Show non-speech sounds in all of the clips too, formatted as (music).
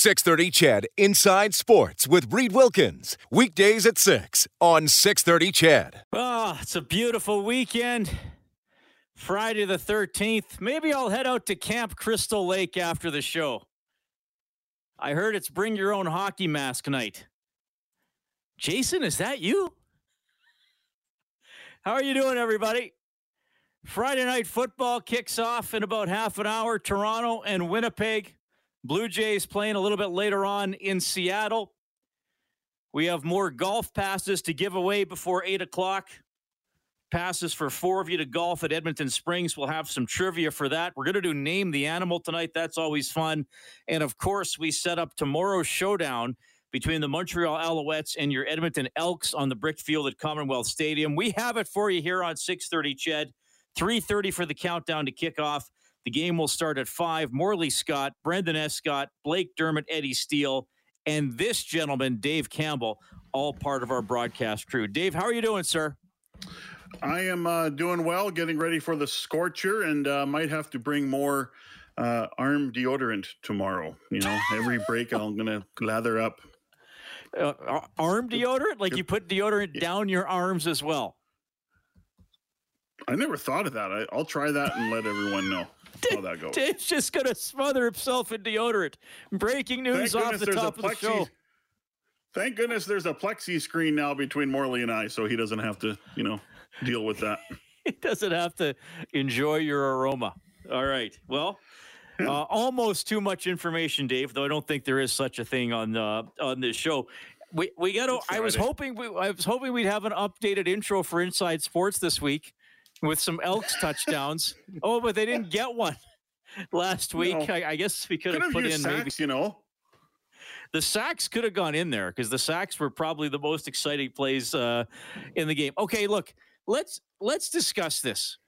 630 CHED Inside Sports with Reed Wilkins. Weekdays at 6 on 630 CHED. Oh, it's a beautiful weekend. Friday the 13th. Maybe I'll head out to Camp Crystal Lake after the show. I heard it's bring your own hockey mask night. Jason, is that you? How are you doing, everybody? Friday night football kicks off in about half an hour. Toronto and Winnipeg. Blue Jays playing a little bit later on in Seattle. We have more golf passes to give away before 8 o'clock. Passes for four of you to golf at Edmonton Springs. We'll have some trivia for that. We're going to do Name the Animal tonight. That's always fun. And of course, we set up tomorrow's showdown between the Montreal Alouettes and your Edmonton Elks on the brick field at Commonwealth Stadium. We have it for you here on 630 Ched. 3.30 for the countdown to kick off. The game will start at 5. Morley Scott, Brendan Escott, Blake Dermott, Eddie Steele, and this gentleman, Dave Campbell, all part of our broadcast crew. Dave, how are you doing, sir? I am uh, doing well, getting ready for the scorcher, and uh, might have to bring more uh, arm deodorant tomorrow. You know, every break (laughs) I'm going to lather up. Uh, arm deodorant? Like you put deodorant down your arms as well? I never thought of that. I, will try that and let everyone know how that goes. Dave's just going to smother himself in deodorant. Breaking news off the top of the show. Thank goodness there's a plexi screen now between Morley and I, so he doesn't have to, you know, deal with that. (laughs) he doesn't have to enjoy your aroma. All right. Well, uh, almost too much information, Dave. Though I don't think there is such a thing on uh, on this show. We we got. I was hoping we, I was hoping we'd have an updated intro for Inside Sports this week with some Elks touchdowns. (laughs) oh, but they didn't get one last week. No. I, I, guess we could have put in sacks, maybe you know. The sacks could have gone in there because the sacks were probably the most exciting plays uh, in the game. Okay, look, let's let's discuss this.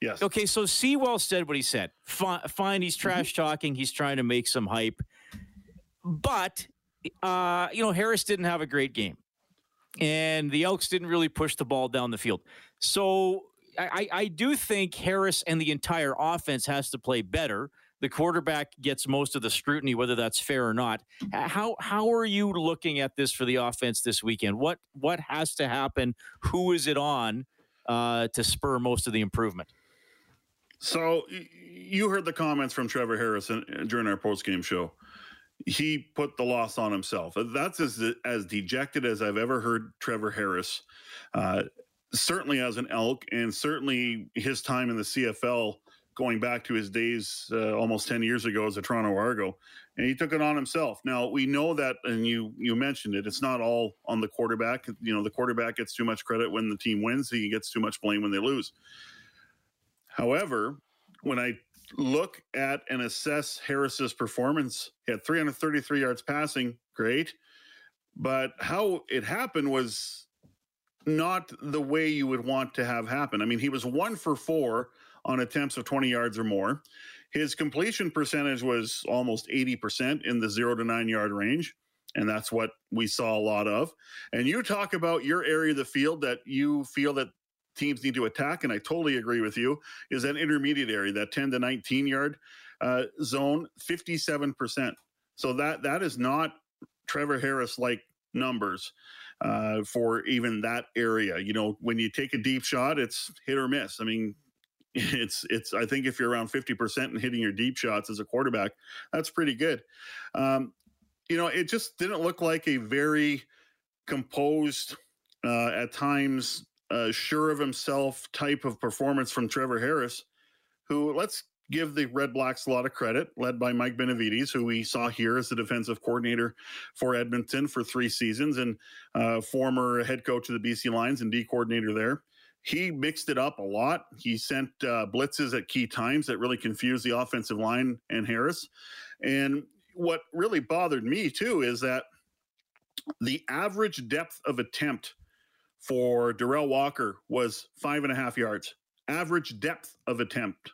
Yes. Okay, so Sewell said what he said. Fine, fine he's mm-hmm. trash talking. He's trying to make some hype, but uh, you know Harris didn't have a great game, and the Elks didn't really push the ball down the field. So I, I do think Harris and the entire offense has to play better. The quarterback gets most of the scrutiny, whether that's fair or not. How how are you looking at this for the offense this weekend? What what has to happen? Who is it on uh, to spur most of the improvement? So you heard the comments from Trevor Harrison during our post game show. He put the loss on himself. That's as as dejected as I've ever heard Trevor Harris. Uh, certainly as an elk and certainly his time in the CFL going back to his days uh, almost 10 years ago as a Toronto Argo and he took it on himself. Now we know that and you you mentioned it it's not all on the quarterback. You know the quarterback gets too much credit when the team wins, he gets too much blame when they lose. However, when I look at and assess Harris's performance, he had 333 yards passing, great. But how it happened was not the way you would want to have happen. I mean, he was one for four on attempts of 20 yards or more. His completion percentage was almost 80% in the zero to nine yard range. And that's what we saw a lot of. And you talk about your area of the field that you feel that teams need to attack. And I totally agree with you, is that intermediate area, that 10 to 19 yard uh, zone, 57%. So that that is not Trevor Harris like numbers uh, for even that area. You know, when you take a deep shot, it's hit or miss. I mean, (laughs) it's it's. I think if you're around fifty percent and hitting your deep shots as a quarterback, that's pretty good. Um, you know, it just didn't look like a very composed, uh, at times uh, sure of himself type of performance from Trevor Harris, who let's give the Red Blacks a lot of credit, led by Mike Benevides, who we saw here as the defensive coordinator for Edmonton for three seasons and uh, former head coach of the BC Lions and D coordinator there. He mixed it up a lot. He sent uh, blitzes at key times that really confused the offensive line and Harris. And what really bothered me too is that the average depth of attempt for Derel Walker was five and a half yards. Average depth of attempt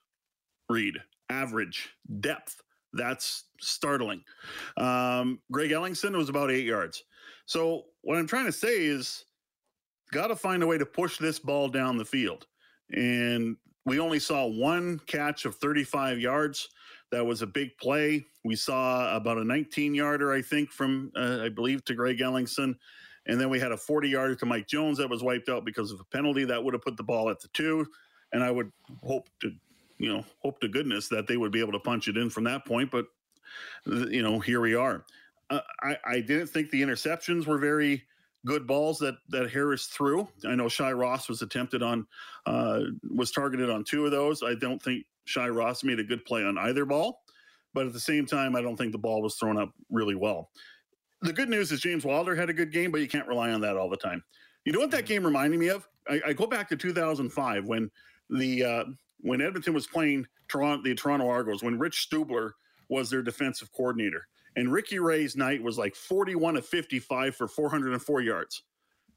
Reed, average depth. That's startling. Um, Greg Ellingson was about eight yards. So what I'm trying to say is, got to find a way to push this ball down the field. And we only saw one catch of 35 yards. That was a big play. We saw about a 19 yarder, I think, from, uh, I believe, to Greg Ellingson. And then we had a 40 yarder to Mike Jones that was wiped out because of a penalty that would have put the ball at the two. And I would hope to, you know, hope to goodness that they would be able to punch it in from that point. But, you know, here we are. Uh, I, I didn't think the interceptions were very good balls that that Harris threw. I know Shai Ross was attempted on, uh, was targeted on two of those. I don't think Shai Ross made a good play on either ball, but at the same time, I don't think the ball was thrown up really well. The good news is James Wilder had a good game, but you can't rely on that all the time. You know what that game reminded me of? I, I go back to 2005 when the uh, when Edmonton was playing Toronto, the Toronto Argos, when Rich Stubler was their defensive coordinator and Ricky Ray's night was like 41 of 55 for 404 yards.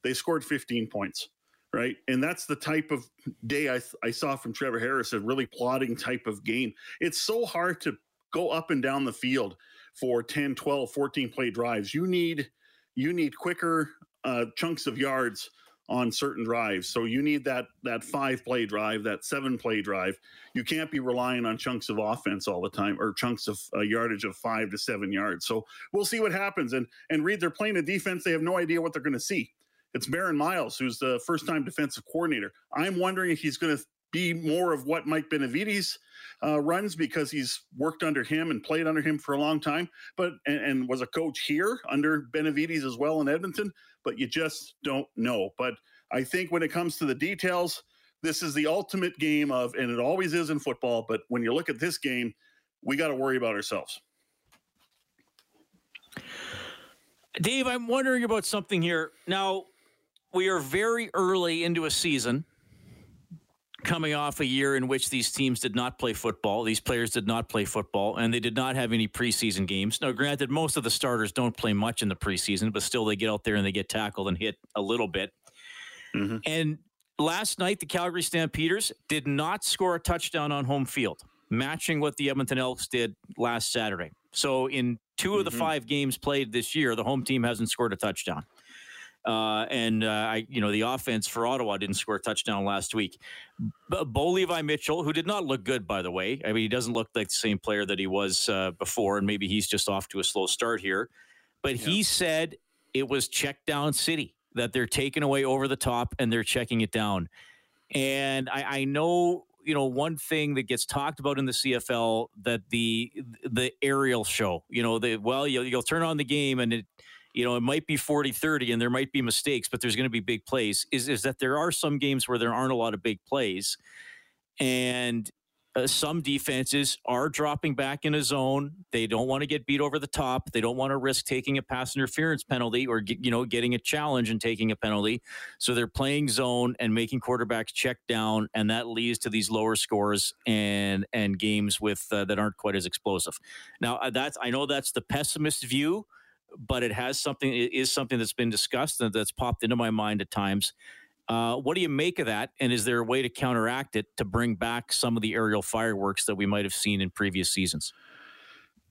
They scored 15 points, right? And that's the type of day I, I saw from Trevor Harris, a really plotting type of game. It's so hard to go up and down the field for 10, 12, 14 play drives. You need you need quicker uh, chunks of yards on certain drives. So you need that that five play drive, that seven play drive. You can't be relying on chunks of offense all the time or chunks of uh, yardage of five to seven yards. So we'll see what happens. And and Reed, they're playing a defense. They have no idea what they're going to see. It's Baron Miles, who's the first time defensive coordinator. I'm wondering if he's going to be more of what Mike Benevides uh, runs because he's worked under him and played under him for a long time, but and, and, was a coach here under Benevides as well in Edmonton. But you just don't know. But I think when it comes to the details, this is the ultimate game of, and it always is in football. But when you look at this game, we got to worry about ourselves. Dave, I'm wondering about something here. Now, we are very early into a season coming off a year in which these teams did not play football. These players did not play football, and they did not have any preseason games. Now, granted, most of the starters don't play much in the preseason, but still they get out there and they get tackled and hit a little bit. Mm-hmm. And last night, the Calgary Stampeders did not score a touchdown on home field, matching what the Edmonton Elks did last Saturday. So, in 2 mm-hmm. of the mm-hmm. five games played this year, the home team hasn't scored a touchdown. Uh, and uh, I, you know, the offense for Ottawa didn't score a touchdown last week. B- Bo Levi Mitchell, who did not look good, by the way. I mean, he doesn't look like the same player that he was uh, before, and maybe he's just off to a slow start here. But yeah. he said it was check down city that they're taking away over the top and they're checking it down. And I, I know you know one thing that gets talked about in the CFL that the the aerial show you know the well you'll, you'll turn on the game and it you know, it might be 40 30 and there might be mistakes, but there's going to be big plays. Is, is that there are some games where there aren't a lot of big plays. And uh, some defenses are dropping back in a zone. They don't want to get beat over the top. They don't want to risk taking a pass interference penalty or you know getting a challenge and taking a penalty. So they're playing zone and making quarterbacks check down, and that leads to these lower scores and and games with uh, that aren't quite as explosive. Now uh, that's I know that's the pessimist view but it has something. It is something that's been discussed and that's popped into my mind at times. Uh, what do you make of that? And is there a way to counteract it to bring back some of the aerial fireworks that we might have seen in previous seasons?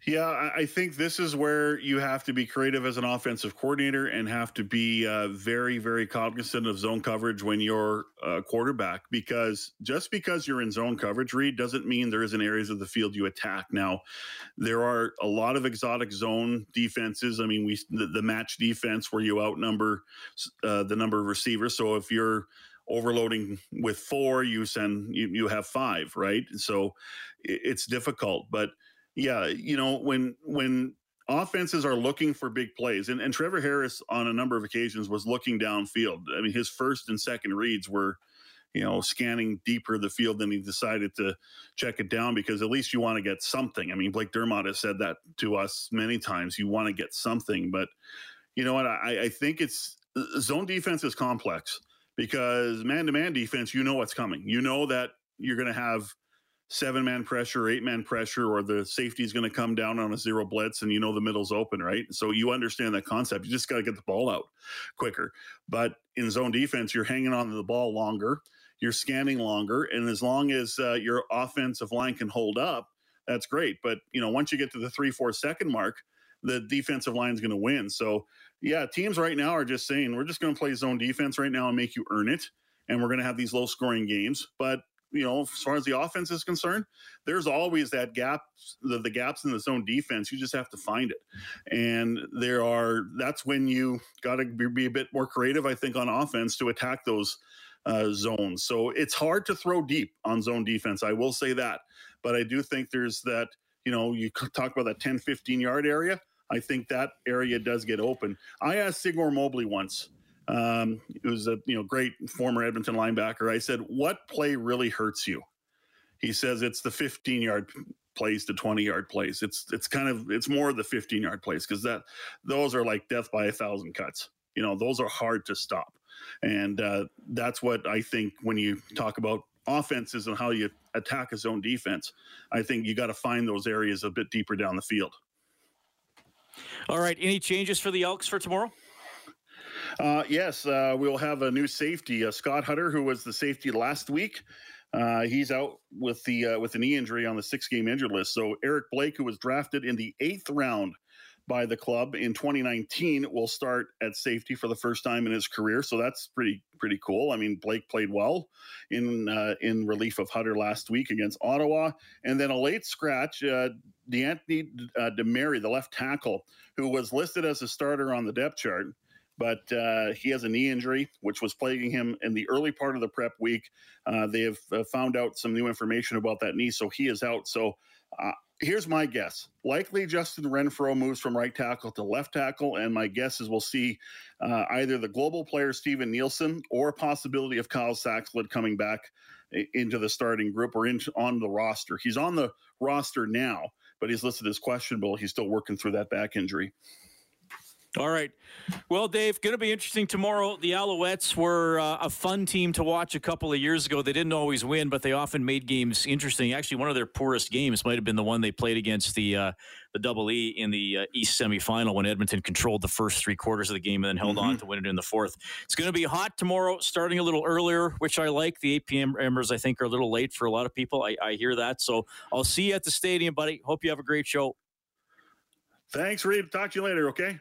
Yeah, I think this is where you have to be creative as an offensive coordinator and have to be uh, very, very cognizant of zone coverage when you're a quarterback. Because just because you're in zone coverage, Reed, doesn't mean there isn't areas of the field you attack. Now, there are a lot of exotic zone defenses. I mean, we the, the match defense where you outnumber uh, the number of receivers. So if you're overloading with four, you send you, you have five, right? So it's difficult, but yeah, you know, when when offenses are looking for big plays, and, and Trevor Harris on a number of occasions was looking downfield. I mean, his first and second reads were, you know, scanning deeper the field than he decided to check it down because at least you want to get something. I mean, Blake Dermott has said that to us many times. You want to get something, but you know what? I, I think it's uh, zone defense is complex because man to man defense, you know what's coming. You know that you're going to have seven man pressure, eight man pressure, or the safety is going to come down on a zero blitz and you know the middle's open, right? So you understand that concept. You just got to get the ball out quicker. But in zone defense, you're hanging on to the ball longer, you're scanning longer, and as long as uh, your offensive line can hold up, that's great. But you know, once you get to the three, four second mark, the defensive line is going to win. So yeah, teams right now are just saying we're just going to play zone defense right now and make you earn it, and we're going to have these low scoring games. But you know, as far as the offense is concerned, there's always that gap, the, the gaps in the zone defense. You just have to find it. And there are, that's when you got to be, a bit more creative, I think, on offense to attack those uh, zones. So it's hard to throw deep on zone defense. I will say that. But I do think there's that, you know, you talk about that 10, 15 yard area. I think that area does get open. I asked Singor Mobley once, um, it was a you know great former Edmonton linebacker. I said, "What play really hurts you?" He says, "It's the 15 yard plays to 20 yard plays. It's it's kind of it's more the 15 yard plays because that those are like death by a thousand cuts. You know, those are hard to stop, and uh, that's what I think when you talk about offenses and how you attack a zone defense. I think you got to find those areas a bit deeper down the field. All right. Any changes for the Elks for tomorrow? Uh, yes, uh, we'll have a new safety, uh, Scott Hutter, who was the safety last week. Uh, he's out with the uh, with a knee injury on the six game injured list. So Eric Blake, who was drafted in the eighth round by the club in 2019, will start at safety for the first time in his career. So that's pretty pretty cool. I mean, Blake played well in uh, in relief of Hutter last week against Ottawa, and then a late scratch. D'Anthony uh, Demery, the left tackle, who was listed as a starter on the depth chart, but uh, he has a knee injury, which was plaguing him in the early part of the prep week. Uh, they have uh, found out some new information about that knee, so he is out. So uh, here's my guess: likely Justin Renfro moves from right tackle to left tackle, and my guess is we'll see uh, either the global player Steven Nielsen or a possibility of Kyle Saxelid coming back into the starting group or into on the roster. He's on the roster now, but he's listed as questionable. He's still working through that back injury. All right. Well, Dave, going to be interesting tomorrow. The Alouettes were uh, a fun team to watch a couple of years ago. They didn't always win, but they often made games interesting. Actually, one of their poorest games might have been the one they played against the uh, the Double E in the uh, East semifinal when Edmonton controlled the first three quarters of the game and then held mm-hmm. on to win it in the fourth. It's going to be hot tomorrow, starting a little earlier, which I like. The 8 p.m. Embers, I think, are a little late for a lot of people. I, I hear that. So I'll see you at the stadium, buddy. Hope you have a great show. Thanks, Reed. Talk to you later, okay?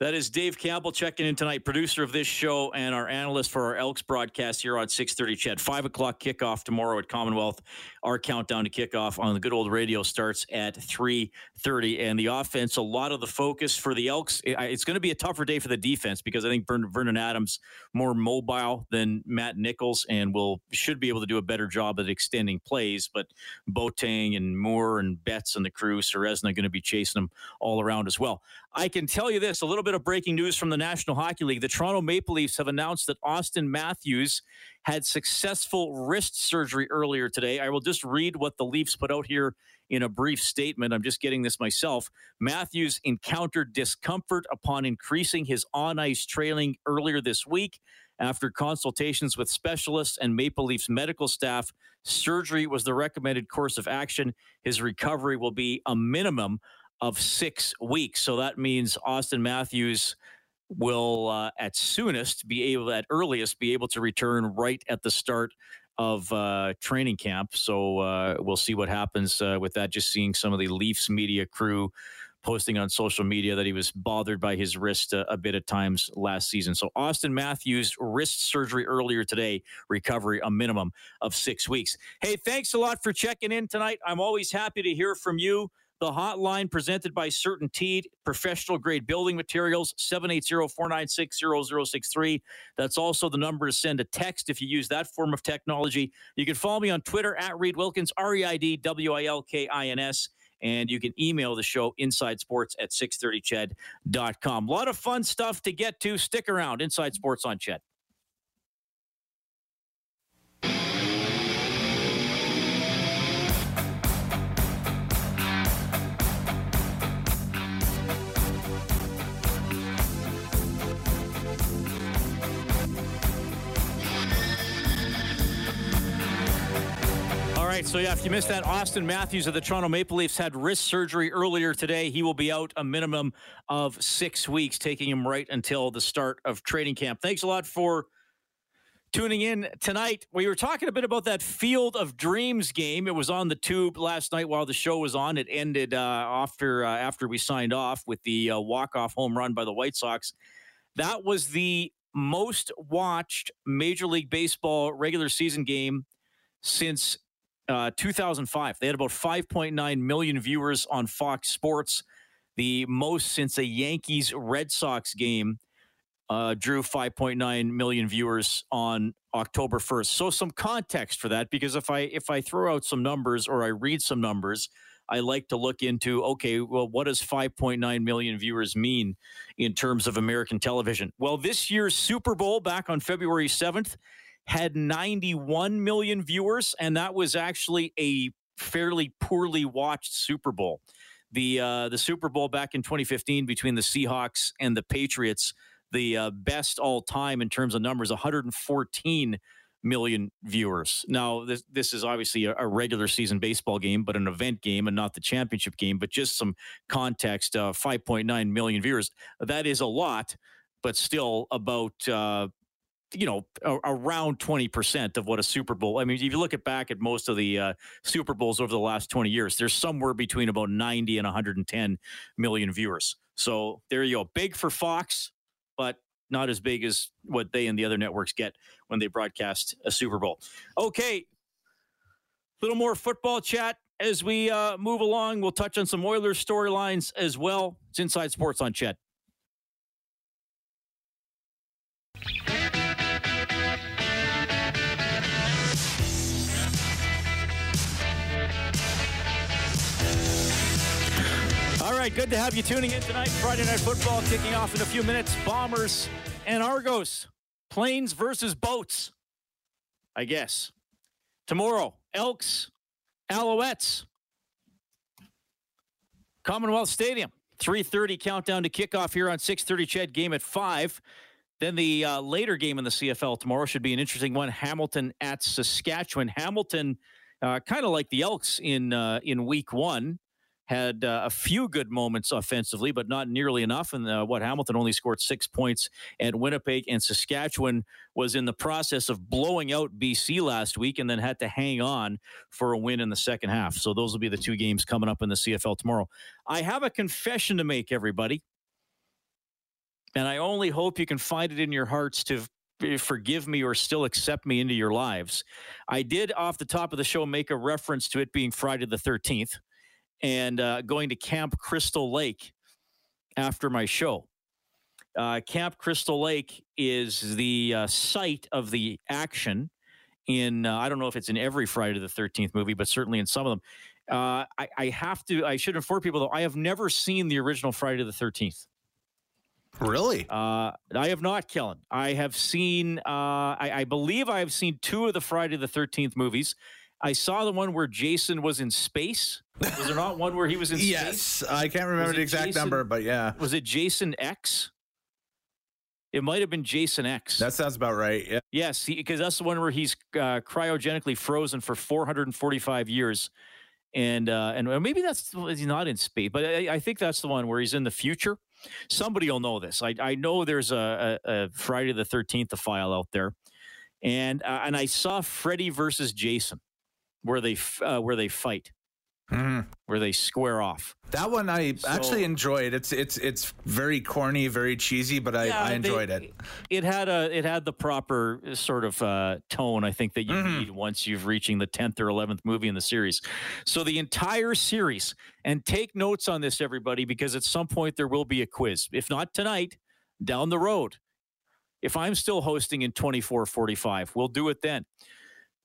That is Dave Campbell checking in tonight, producer of this show and our analyst for our Elks broadcast here on 630 CHED. 5 o'clock kickoff tomorrow at Commonwealth. Our countdown to kickoff on the good old radio starts at 3.30. And the offense, a lot of the focus for the Elks. It's going to be a tougher day for the defense because I think Vernon Adams more mobile than Matt Nichols and will should be able to do a better job at extending plays. But Boateng and Moore and Betts and the crew, Ceresna going to be chasing them all around as well. I can tell you this a little bit of breaking news from the National Hockey League. The Toronto Maple Leafs have announced that Auston Matthews had successful wrist surgery earlier today. I will just read what the Leafs put out here in a brief statement. I'm just getting this myself. Matthews encountered discomfort upon increasing his on ice trailing earlier this week. After consultations with specialists and Maple Leafs medical staff, surgery was the recommended course of action. His recovery will be a minimum of six weeks. So that means Auston Matthews will, uh, at soonest, be able, at earliest, be able to return right at the start of uh, training camp. So uh, we'll see what happens uh, with that. Just seeing some of the Leafs media crew posting on social media that he was bothered by his wrist a, a, bit at times last season. So Auston Matthews wrist surgery earlier today, recovery a minimum of six weeks. Hey, thanks a lot for checking in tonight. I'm always happy to hear from you. The hotline presented by CertainTeed, professional grade building materials, 780-496-0063. That's also the number to send a text if you use that form of technology. You can follow me on Twitter at Reed Wilkins, R-E-I-D-W-I-L-K-I-N-S. And you can email the show inside sports at 630ched.com. A lot of fun stuff to get to. Stick around. Inside Sports on Ched. Right. So, yeah, if you missed that, Auston Matthews of the Toronto Maple Leafs had wrist surgery earlier today. He will be out a minimum of six weeks, taking him right until the start of training camp. Thanks a lot for tuning in tonight. We were talking a bit about that Field of Dreams game. It was on the tube last night while the show was on. It ended uh, after uh, after we signed off with the uh, walk off home run by the White Sox. That was the most watched Major League Baseball regular season game since uh, 2005. They had about 5.9 million viewers on Fox Sports, the most since a Yankees Red Sox game uh, drew 5.9 million viewers on October 1st. So some context for that, because if I if I throw out some numbers or I read some numbers, I like to look into okay, well, what does 5.9 million viewers mean in terms of American television? Well, this year's Super Bowl back on February 7th had 91 million viewers, and that was actually a fairly poorly watched Super Bowl. The uh, the Super Bowl back in 2015 between the Seahawks and the Patriots, the uh, best all time in terms of numbers, 114 million viewers. Now, this this is obviously a, a, regular season baseball game, but an event game and not the championship game. But just some context: uh, 5.9 million viewers. That is a lot, but still about. Uh, you know, a, around 20% of what a Super Bowl. I mean, if you look at back at most of the uh, Super Bowls over the last 20 years, there's somewhere between about 90 and 110 million viewers. So there you go. Big for Fox, but not as big as what they and the other networks get when they broadcast a Super Bowl. Okay, a little more football chat as we uh, move along. We'll touch on some Oilers storylines as well. It's Inside Sports on CHED. Right, good to have you tuning in tonight. Friday Night Football kicking off in a few minutes. Bombers and Argos. Planes versus boats. I guess. Tomorrow, Elks, Alouettes. Commonwealth Stadium. 3:30 countdown to kickoff here on 6:30 CHED game at 5. Then the uh, later game in the CFL tomorrow should be an interesting one. Hamilton at Saskatchewan. Hamilton, uh, kind of like the Elks in uh, in Week One, had uh, a few good moments offensively, but not nearly enough. And uh, what Hamilton only scored six points at Winnipeg, and Saskatchewan was in the process of blowing out BC last week, and then had to hang on for a win in the second half. So those will be the two games coming up in the CFL tomorrow. I have a confession to make, everybody, and I only hope you can find it in your hearts to forgive me or still accept me into your lives. I did off the top of the show make a reference to it being Friday the 13th and uh, going to Camp Crystal Lake after my show. Uh, Camp Crystal Lake is the uh, site of the action in, uh, I don't know if it's in every Friday the 13th movie, but certainly in some of them. Uh, I, I, have to, I should inform people though, I have never seen the original Friday the 13th. Really? Uh, I have not, Kellen. I have seen, I, I believe I have seen two of the Friday the 13th movies. I saw the one where Jason was in space. Was there not one where he was in space? yes, I can't remember the exact Jason, number, but yeah. Was it Jason X? It might have been Jason X. That sounds about right. Yeah. Yes, because that's the one where he's uh, cryogenically frozen for 445 years, and uh, and maybe that's he's not in space, but I, I, think that's the one where he's in the future. Somebody will know this. I, I know there's a, a, a Friday the 13th file out there, and uh, and I saw Freddy versus Jason where they uh, where they fight, mm. where they square off. That one I so, actually enjoyed. It's it's it's very corny, very cheesy, but I, yeah, I enjoyed they, it. It had a it had the proper sort of uh, tone I think that you mm-hmm. need once you've reaching the tenth or eleventh movie in the series. So the entire series, and take notes on this, everybody, because at some point there will be a quiz. If not tonight, down the road. If I'm still hosting in 2445, we'll do it then.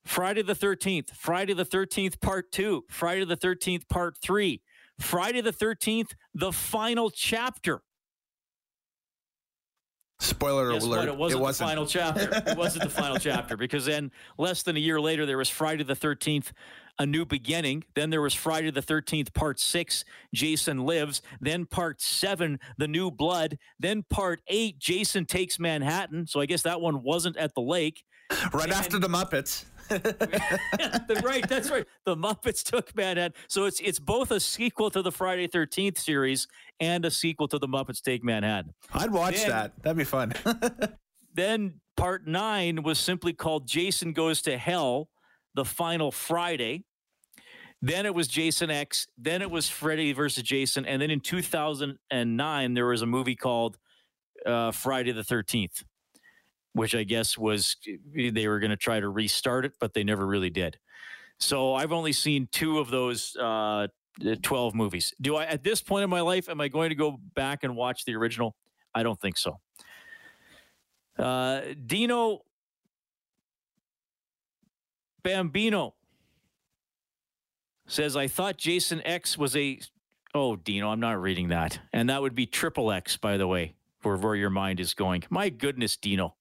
Friday the 13th, Friday the 13th, part two, Friday the 13th, part three, Friday the 13th, the final chapter. Spoiler Guess alert. What? It wasn't, it wasn't the final chapter. (laughs) It wasn't the final chapter because then less than a year later, there was Friday the 13th, A New Beginning. Then there was Friday the 13th, Part Six, Jason Lives. Then Part Seven, The New Blood. Then Part Eight, Jason Takes Manhattan. So I guess that one wasn't at the lake. Right and, after the Muppets. (laughs) right, that's right. The Muppets took Manhattan. So it's it's both a sequel to the Friday Thirteenth series and a sequel to the Muppets Take Manhattan. I'd watch then, that. That'd be fun. (laughs) then part nine was simply called Jason Goes to Hell, the final Friday. Then it was Jason X. Then it was Freddy versus Jason. And then in 2009, there was a movie called uh, Friday the 13th. Which I guess was they were going to try to restart it, but they never really did. So I've only seen two of those uh, 12 movies. Do I, at this point in my life, am I going to go back and watch the original? I don't think so. Uh, Dino Bambino says, I thought Jason X was a. Oh, Dino, I'm not reading that. And that would be triple X, by the way, for where your mind is going. My goodness, Dino.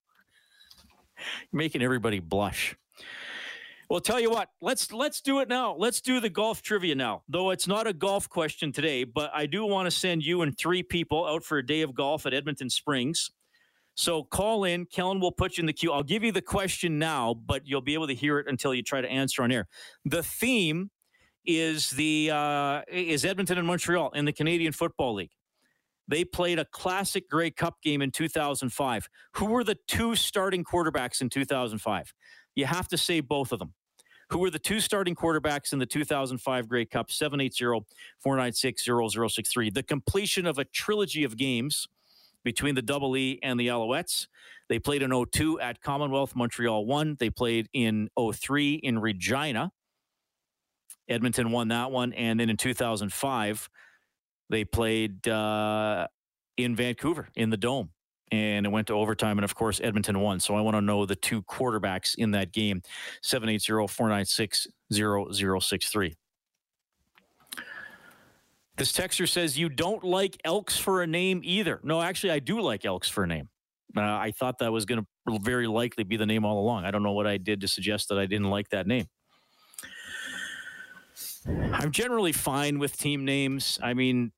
(laughs) Making everybody blush. Well, tell you what, let's let's do it now. Let's do the golf trivia now. Though it's not a golf question today, but I do want to send you and three people out for a day of golf at Edmonton Springs. So call in. Kellen will put you in the queue. I'll give you the question now, but you'll be able to hear it until you try to answer on air. The theme is the uh, is Edmonton and Montreal in the Canadian Football League. They played a classic Grey Cup game in 2005. Who were the two starting quarterbacks in 2005? You have to say both of them. Who were the two starting quarterbacks in the 2005 Grey Cup? 780 496 0063. The completion of a trilogy of games between the Double E and the Alouettes. They played in 02 at Commonwealth. Montreal won. They played in 03 in Regina. Edmonton won that one. And then in 2005, they played uh, in Vancouver in the Dome and it went to overtime. And of course, Edmonton won. So I want to know the two quarterbacks in that game 780 496 0063. This texter says, You don't like Elks for a name either. No, actually, I do like Elks for a name. Uh, I thought that was going to very likely be the name all along. I don't know what I did to suggest that I didn't like that name. I'm generally fine with team names. I mean,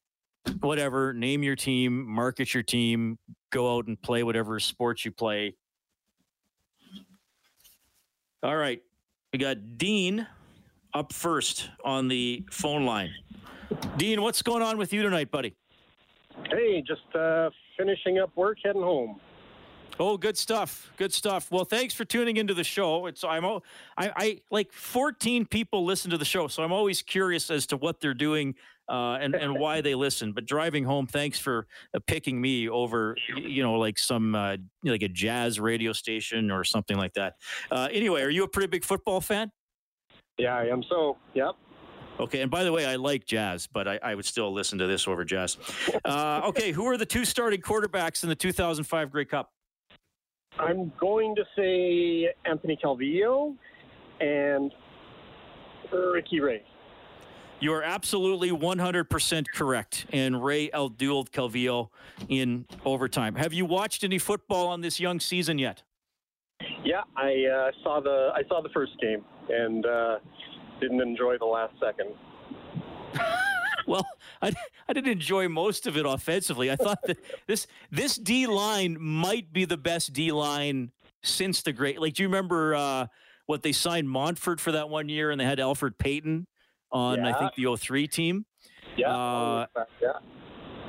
whatever, name your team, market your team, go out and play whatever sports you play. All right. We got Dean up first on the phone line. Dean, what's going on with you tonight, buddy? Hey, just uh, finishing up work, heading home. Oh, good stuff. Good stuff. Well, thanks for tuning into the show. It's I'm I, I like 14 people listen to the show, so I'm always curious as to what they're doing uh, and and why they listen. But driving home, thanks for uh, picking me over, you know, like some uh, like a jazz radio station or something like that. Uh, anyway, are you a pretty big football fan? Yeah, I am. So, yep. Okay, and by the way, I like jazz, but I, I would still listen to this over jazz. (laughs) Uh, okay, who are the two starting quarterbacks in the 2005 Grey Cup? I'm going to say Anthony Calvillo and Ricky Ray. You are absolutely 100% correct. And Ray outdueled Calvillo in overtime. Have you watched any football on this young season yet? Yeah, I uh, saw the I saw the first game and uh, didn't enjoy the last second. (laughs) well, I, I didn't enjoy most of it offensively. I thought that (laughs) this this D line might be the best D line since the great. Like, do you remember uh, what they signed Montford for that one year, and they had Elfrid Payton on yeah. I think the 03 team. Yeah, uh, yeah.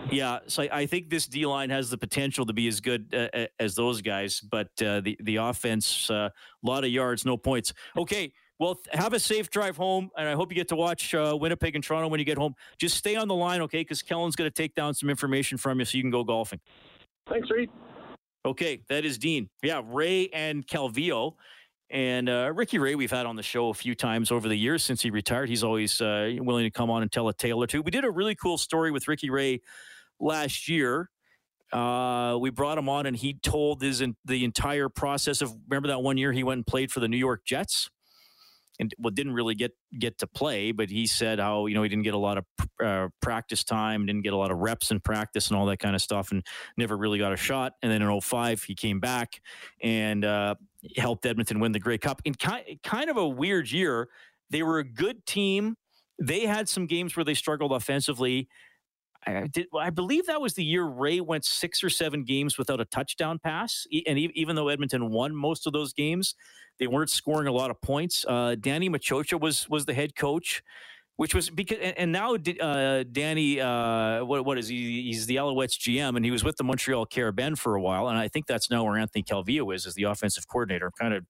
Yeah, so I, I, think this D line has the potential to be as good uh, as those guys, but uh, the the offense, a uh, lot of yards, no points. Okay, well, have a safe drive home, and I hope you get to watch uh, Winnipeg and Toronto when you get home. Just stay on the line, okay? Because Kellen's going to take down some information from you so you can go golfing. Thanks, Reed. Okay, that is Dean. Yeah, Ray and Calvillo. And uh, Ricky Ray, we've had on the show a few times over the years since he retired. He's always uh, willing to come on and tell a tale or two. We did a really cool story with Ricky Ray last year. Uh, we brought him on, and he told his the entire process of. Remember that one year he went and played for the New York Jets and well didn't really get get to play but he said how you know he didn't get a lot of uh, practice time didn't get a lot of reps in practice and all that kind of stuff and never really got a shot and then in 05 he came back and uh, helped edmonton win the grey cup in kind, kind of a weird year they were a good team they had some games where they struggled offensively I, did, I believe that was the year Ray went six or seven games without a touchdown pass. And even though Edmonton won most of those games, they weren't scoring a lot of points. Uh, Danny Maciocia was was the head coach, which was because and now uh, Danny uh, what what is he? He's the Alouettes GM, and he was with the Montreal Carabin for a while, and I think that's now where Anthony Calvillo is as the offensive coordinator. I'm kind of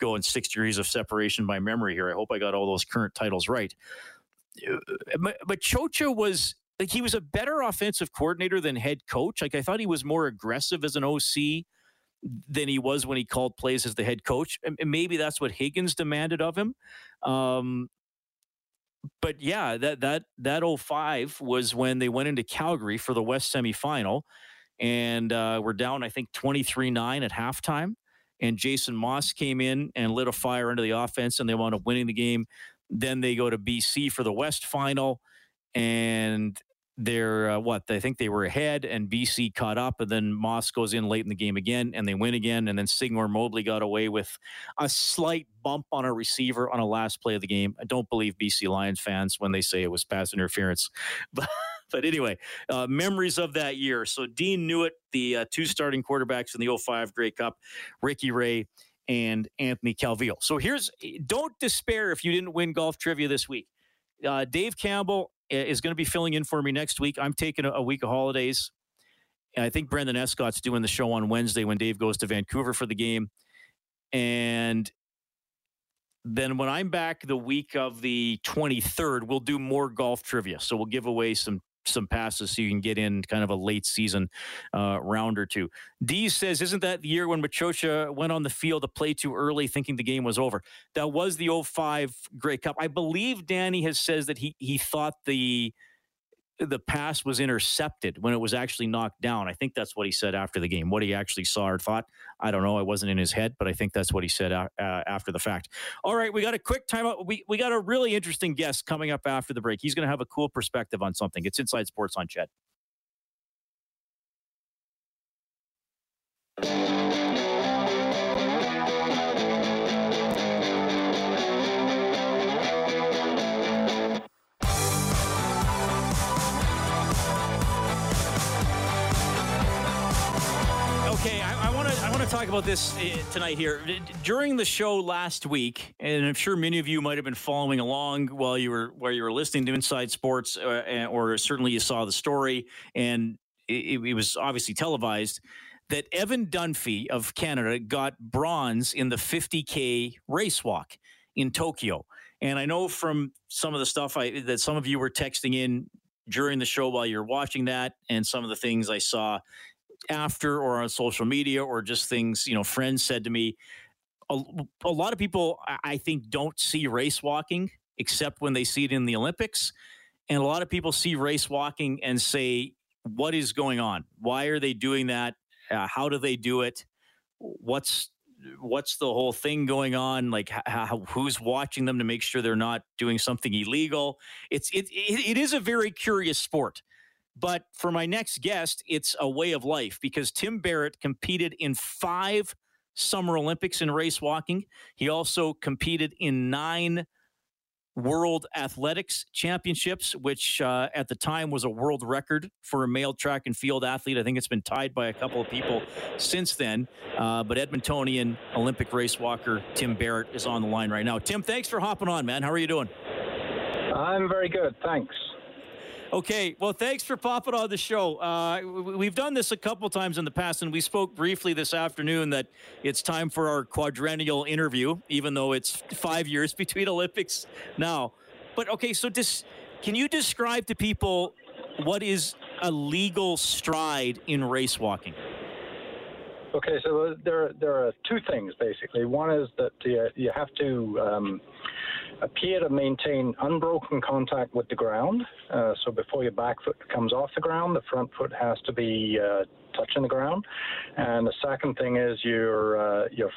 going six degrees of separation by memory here. I hope I got all those current titles right. But Chocha was like he was a better offensive coordinator than head coach. Like I thought he was more aggressive as an OC than he was when he called plays as the head coach. And maybe that's what Higgins demanded of him. Um, but yeah, that that that 05 was when they went into Calgary for the West semifinal, and uh, we're down I think 23-9 at halftime. And Jason Maas came in and lit a fire into the offense, and they wound up winning the game. Then they go to BC for the West final, and they're uh, what I think they were ahead, and BC caught up, and then Maas goes in late in the game again, and they win again, and then Singor Mobley got away with a slight bump on a receiver on a last play of the game. I don't believe BC Lions fans when they say it was pass interference, (laughs) but. But anyway, uh, memories of that year. So Dean Newitt, the uh, two starting quarterbacks in the 05 Grey Cup, Ricky Ray and Anthony Calvillo. So here's don't despair if you didn't win golf trivia this week. Uh, Dave Campbell is going to be filling in for me next week. I'm taking a, a week of holidays. And I think Brendan Escott's doing the show on Wednesday when Dave goes to Vancouver for the game. And then when I'm back the week of the 23rd, we'll do more golf trivia. So we'll give away some some passes so you can get in kind of a late season uh, round or two. D says, Isn't that the year when Maciocia went on the field to play too early, thinking the game was over? That was the 05 Grey Cup. I believe Danny has says that he he thought the the pass was intercepted when it was actually knocked down. I think that's what he said after the game. What he actually saw or thought, I don't know. I wasn't in his head, but I think that's what he said uh, after the fact. All right, we got a quick timeout. We we got a really interesting guest coming up after the break. He's going to have a cool perspective on something. It's Inside Sports on CHED. Talk about this eh, tonight here. During the show last week, and I'm sure many of you might have been following along while you were while you were listening to Inside Sports, uh, or certainly you saw the story, and it, it was obviously televised that Evan Dunfee of Canada got bronze in the 50k race walk in Tokyo. And I know from some of the stuff I, that some of you were texting in during the show while you're watching that, and some of the things I saw after or on social media or just things, you know, friends said to me. A, a lot of people, I think, don't see race walking except when they see it in the Olympics. And a lot of people see race walking and say, what is going on? Why are they doing that? Uh, how do they do it? What's what's the whole thing going on? Like, how, who's watching them to make sure they're not doing something illegal? It's it, it, it is a very curious sport. But for my next guest, it's a way of life because Tim Berrett competed in five Summer Olympics in race walking. He also competed in nine World Athletics Championships, which uh, at the time was a world record for a male track and field athlete. I think it's been tied by a couple of people since then. Uh, but Edmontonian Olympic race walker Tim Berrett is on the line right now. Tim, thanks for hopping on, man. How are you doing? I'm very good. Thanks. Okay, well, thanks for popping on the show. Uh, we've done this a couple times in the past, and we spoke briefly this afternoon that it's time for our quadrennial interview, even though it's five years (laughs) between Olympics now. But okay, so this, can you describe to people what is a legal stride in race walking? Okay, so there there are two things basically. One is that you, you have to um, appear to maintain unbroken contact with the ground. Uh, so before your back foot comes off the ground, the front foot has to be uh, touching the ground. And the second thing is your uh, your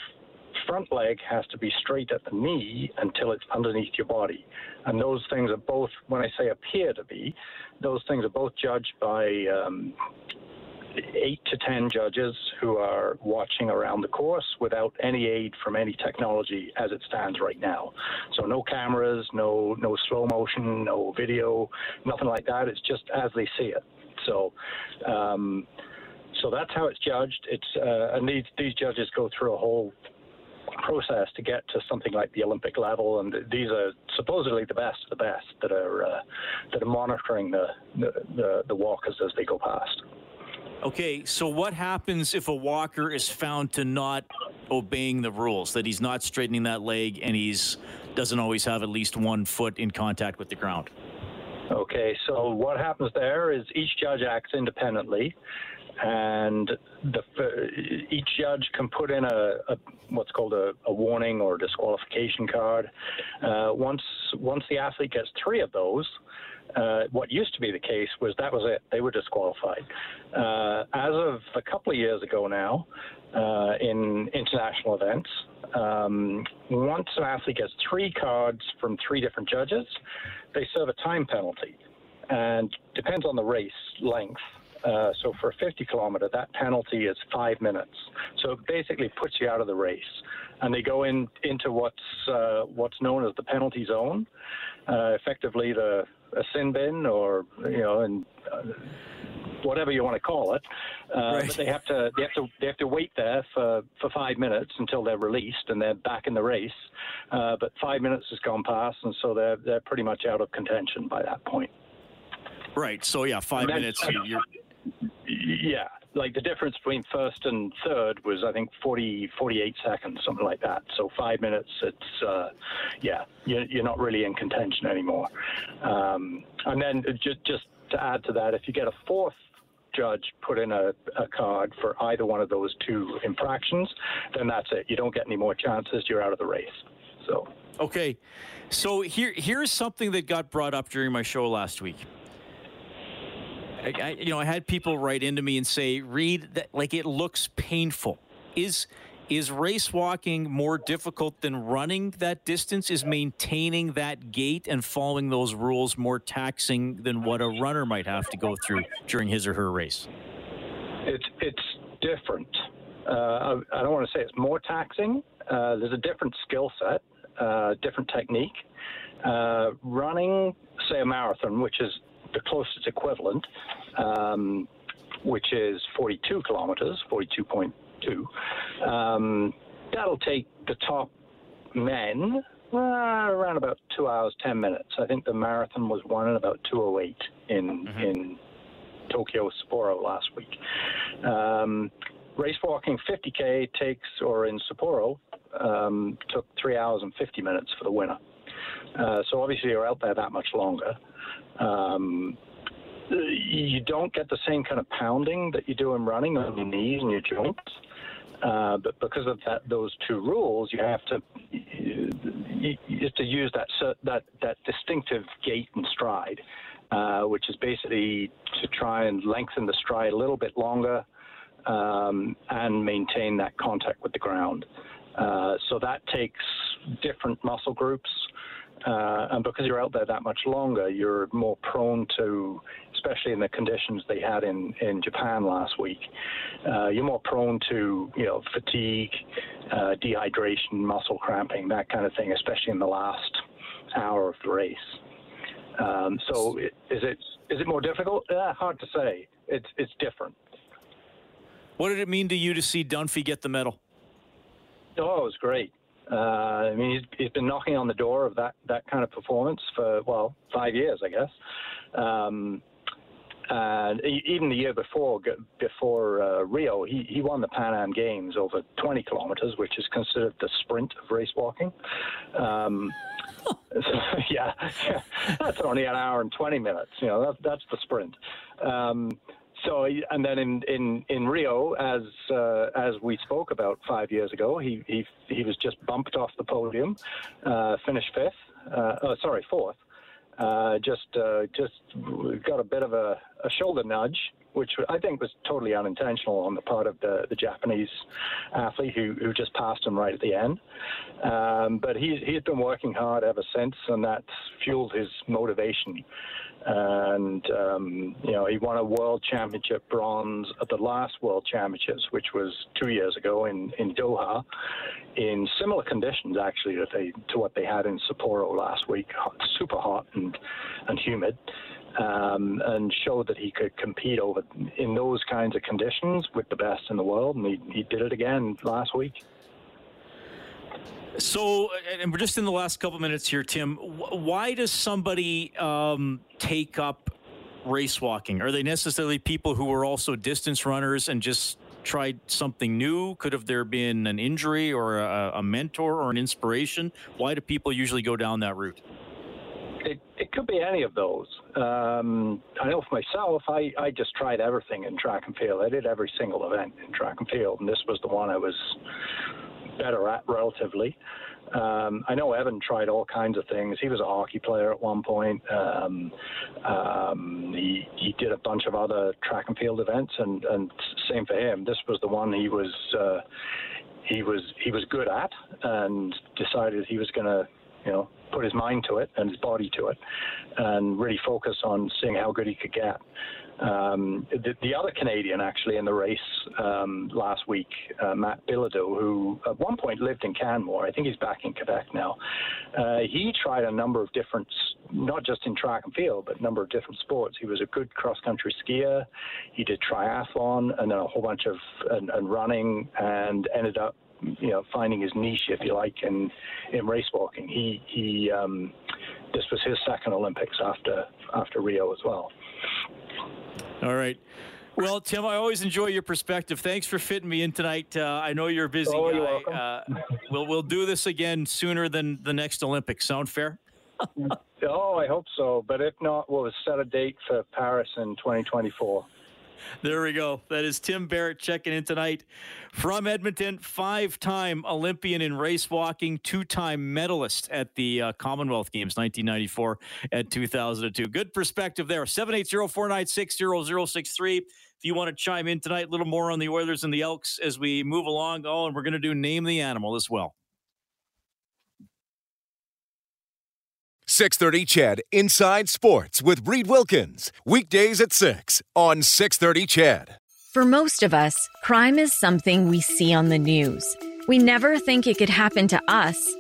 front leg has to be straight at the knee until it's underneath your body. And those things are both, when I say appear to be, those things are both judged by um, eight to ten judges who are watching around the course without any aid from any technology as it stands right now. So no cameras, no no slow motion, no video, nothing like that. It's just as they see it. So. Um, so that's how it's judged. It's uh, and these these judges go through a whole process to get to something like the Olympic level, and these are supposedly the best of the best that are uh, that are monitoring the, the the walkers as they go past. Okay, so what happens if a walker is found to not obeying the rules, that he's not straightening that leg and he's doesn't always have at least one foot in contact with the ground? Okay, so what happens there is each judge acts independently and the, each judge can put in a, a what's called a, a, warning or disqualification card. Uh, once once the athlete gets three of those, uh, what used to be the case was that was it; they were disqualified. Uh, as of a couple of years ago now, uh, in international events, um, once an athlete gets three cards from three different judges, they serve a time penalty, and depends on the race length. Uh, so for a 50 kilometer, that penalty is five minutes. So it basically puts you out of the race, and they go in into what's uh, what's known as the penalty zone, uh, effectively the a sin bin or you know and uh, whatever you want to call it. Uh, right. But they have to they have to they have to wait there for, for five minutes until they're released and they're back in the race. Uh, but five minutes has gone past, and so they're they're pretty much out of contention by that point. Right. So yeah, five then, minutes. You're, yeah, like the difference between first and third was I think 40, 48 seconds, something like that. So five minutes, it's uh, yeah, you're, you're, not really in contention anymore. Um, and then just just to add to that, if you get a fourth judge put in a, a, card for either one of those two infractions, then that's it. You don't get any more chances. You're out of the race. So okay, so here here's something that got brought up during my show last week. I, you know, I had people write into me and say, "Read that like it looks painful." Is is race walking more difficult than running that distance? Is maintaining that gait and following those rules more taxing than what a runner might have to go through during his or her race? It's it's different. Uh, I, don't want to say it's more taxing. Uh, there's a different skill set, uh, different technique. Uh, running, say a marathon, which is the closest equivalent, um, which is 42 kilometers, 42.2. Um, that'll take the top men uh, around about two hours, 10 minutes. I think the marathon was won in about 208 in, mm-hmm. in Tokyo Sapporo last week. Um, race walking 50K takes, or in Sapporo, um, took three hours and 50 minutes for the winner. Uh, so obviously you're out there that much longer. Um, you don't get the same kind of pounding that you do in running on your knees and your joints. Uh, but because of that, those two rules, you have to you, you have to use that that that distinctive gait and stride, uh, which is basically to try and lengthen the stride a little bit longer um, and maintain that contact with the ground. Uh, so that takes different muscle groups. Uh, and because you're out there that much longer, you're more prone to, especially in the conditions they had in, in Japan last week, uh, you're more prone to, you know, fatigue, uh, dehydration, muscle cramping, that kind of thing, especially in the last hour of the race. Um, so is it is it more difficult? Uh, hard to say. It's it's different. What did it mean to you to see Dunfee get the medal? Oh, it was great. Uh, I mean, he's, he's been knocking on the door of that, that kind of performance for, well, five years, I guess. Um, and even the year before, before uh, Rio, he, he won the Pan Am Games over 20 kilometers, which is considered the sprint of race walking. Um, so, (laughs) yeah, (laughs) that's only an hour and 20 minutes. You know, that, that's the sprint. Um, so and then in in in Rio, as uh, as we spoke about five years ago, he he he was just bumped off the podium, uh, finished fifth. Uh, oh, sorry, fourth. Uh, just uh, just got a bit of a, a, shoulder nudge, which I think was totally unintentional on the part of the, the Japanese athlete who, who just passed him right at the end. Um, but he's he's been working hard ever since, and that's fueled his motivation and um, you know he won a world championship bronze at the last world championships, which was two years ago in in Doha, in similar conditions actually that they to what they had in Sapporo last week, super hot and and humid. Um, and showed that he could compete over in those kinds of conditions with the best in the world, and he, he did it again last week. So, and we're just in the last couple minutes here, Tim. Why does somebody um, take up race walking? Are they necessarily people who were also distance runners and just tried something new? Could have there been an injury or a, a mentor or an inspiration? Why do people usually go down that route? It, it could be any of those. Um, I know for myself, I, I just tried everything in track and field. I did every single event in track and field, and this was the one I was better at relatively. Um, I know Evan tried all kinds of things. He was a hockey player at one point. Um, um, he, he did a bunch of other track and field events, and, and same for him. This was the one he was uh, he was he was good at, and decided he was going to you know put his mind to it and his body to it, and really focus on seeing how good he could get. Um, the, the, other Canadian actually in the race um, last week, uh, Matt Bilodeau, who at one point lived in Canmore, I think he's back in Quebec now. Uh, he tried a number of different, not just in track and field, but a number of different sports. He was a good cross country skier. He did triathlon and then a whole bunch of and, and running, and ended up you know finding his niche, if you like, in in race walking. He he um, this was his second Olympics after after Rio as well. All right. Well, Tim, I always enjoy your perspective. Thanks for fitting me in tonight. Uh, I know you're a busy oh, guy. You're welcome. Uh, we'll we'll do this again sooner than the next Olympics. Sound fair? (laughs) oh, I hope so. But if not, we'll set a date for Paris in 2024. There we go. That is Tim Berrett checking in tonight from Edmonton. Five time Olympian in race walking, two time medalist at the uh, Commonwealth Games 1994 and 2002. Good perspective there. 780 496 0063. If you want to chime in tonight, a little more on the Oilers and the Elks as we move along. Oh, and we're going to do Name the Animal as well. 630 CHED Inside Sports with Reid Wilkins. Weekdays at 6 on 630 CHED. For most of us, crime is something we see on the news. We never think it could happen to us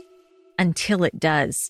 until it does.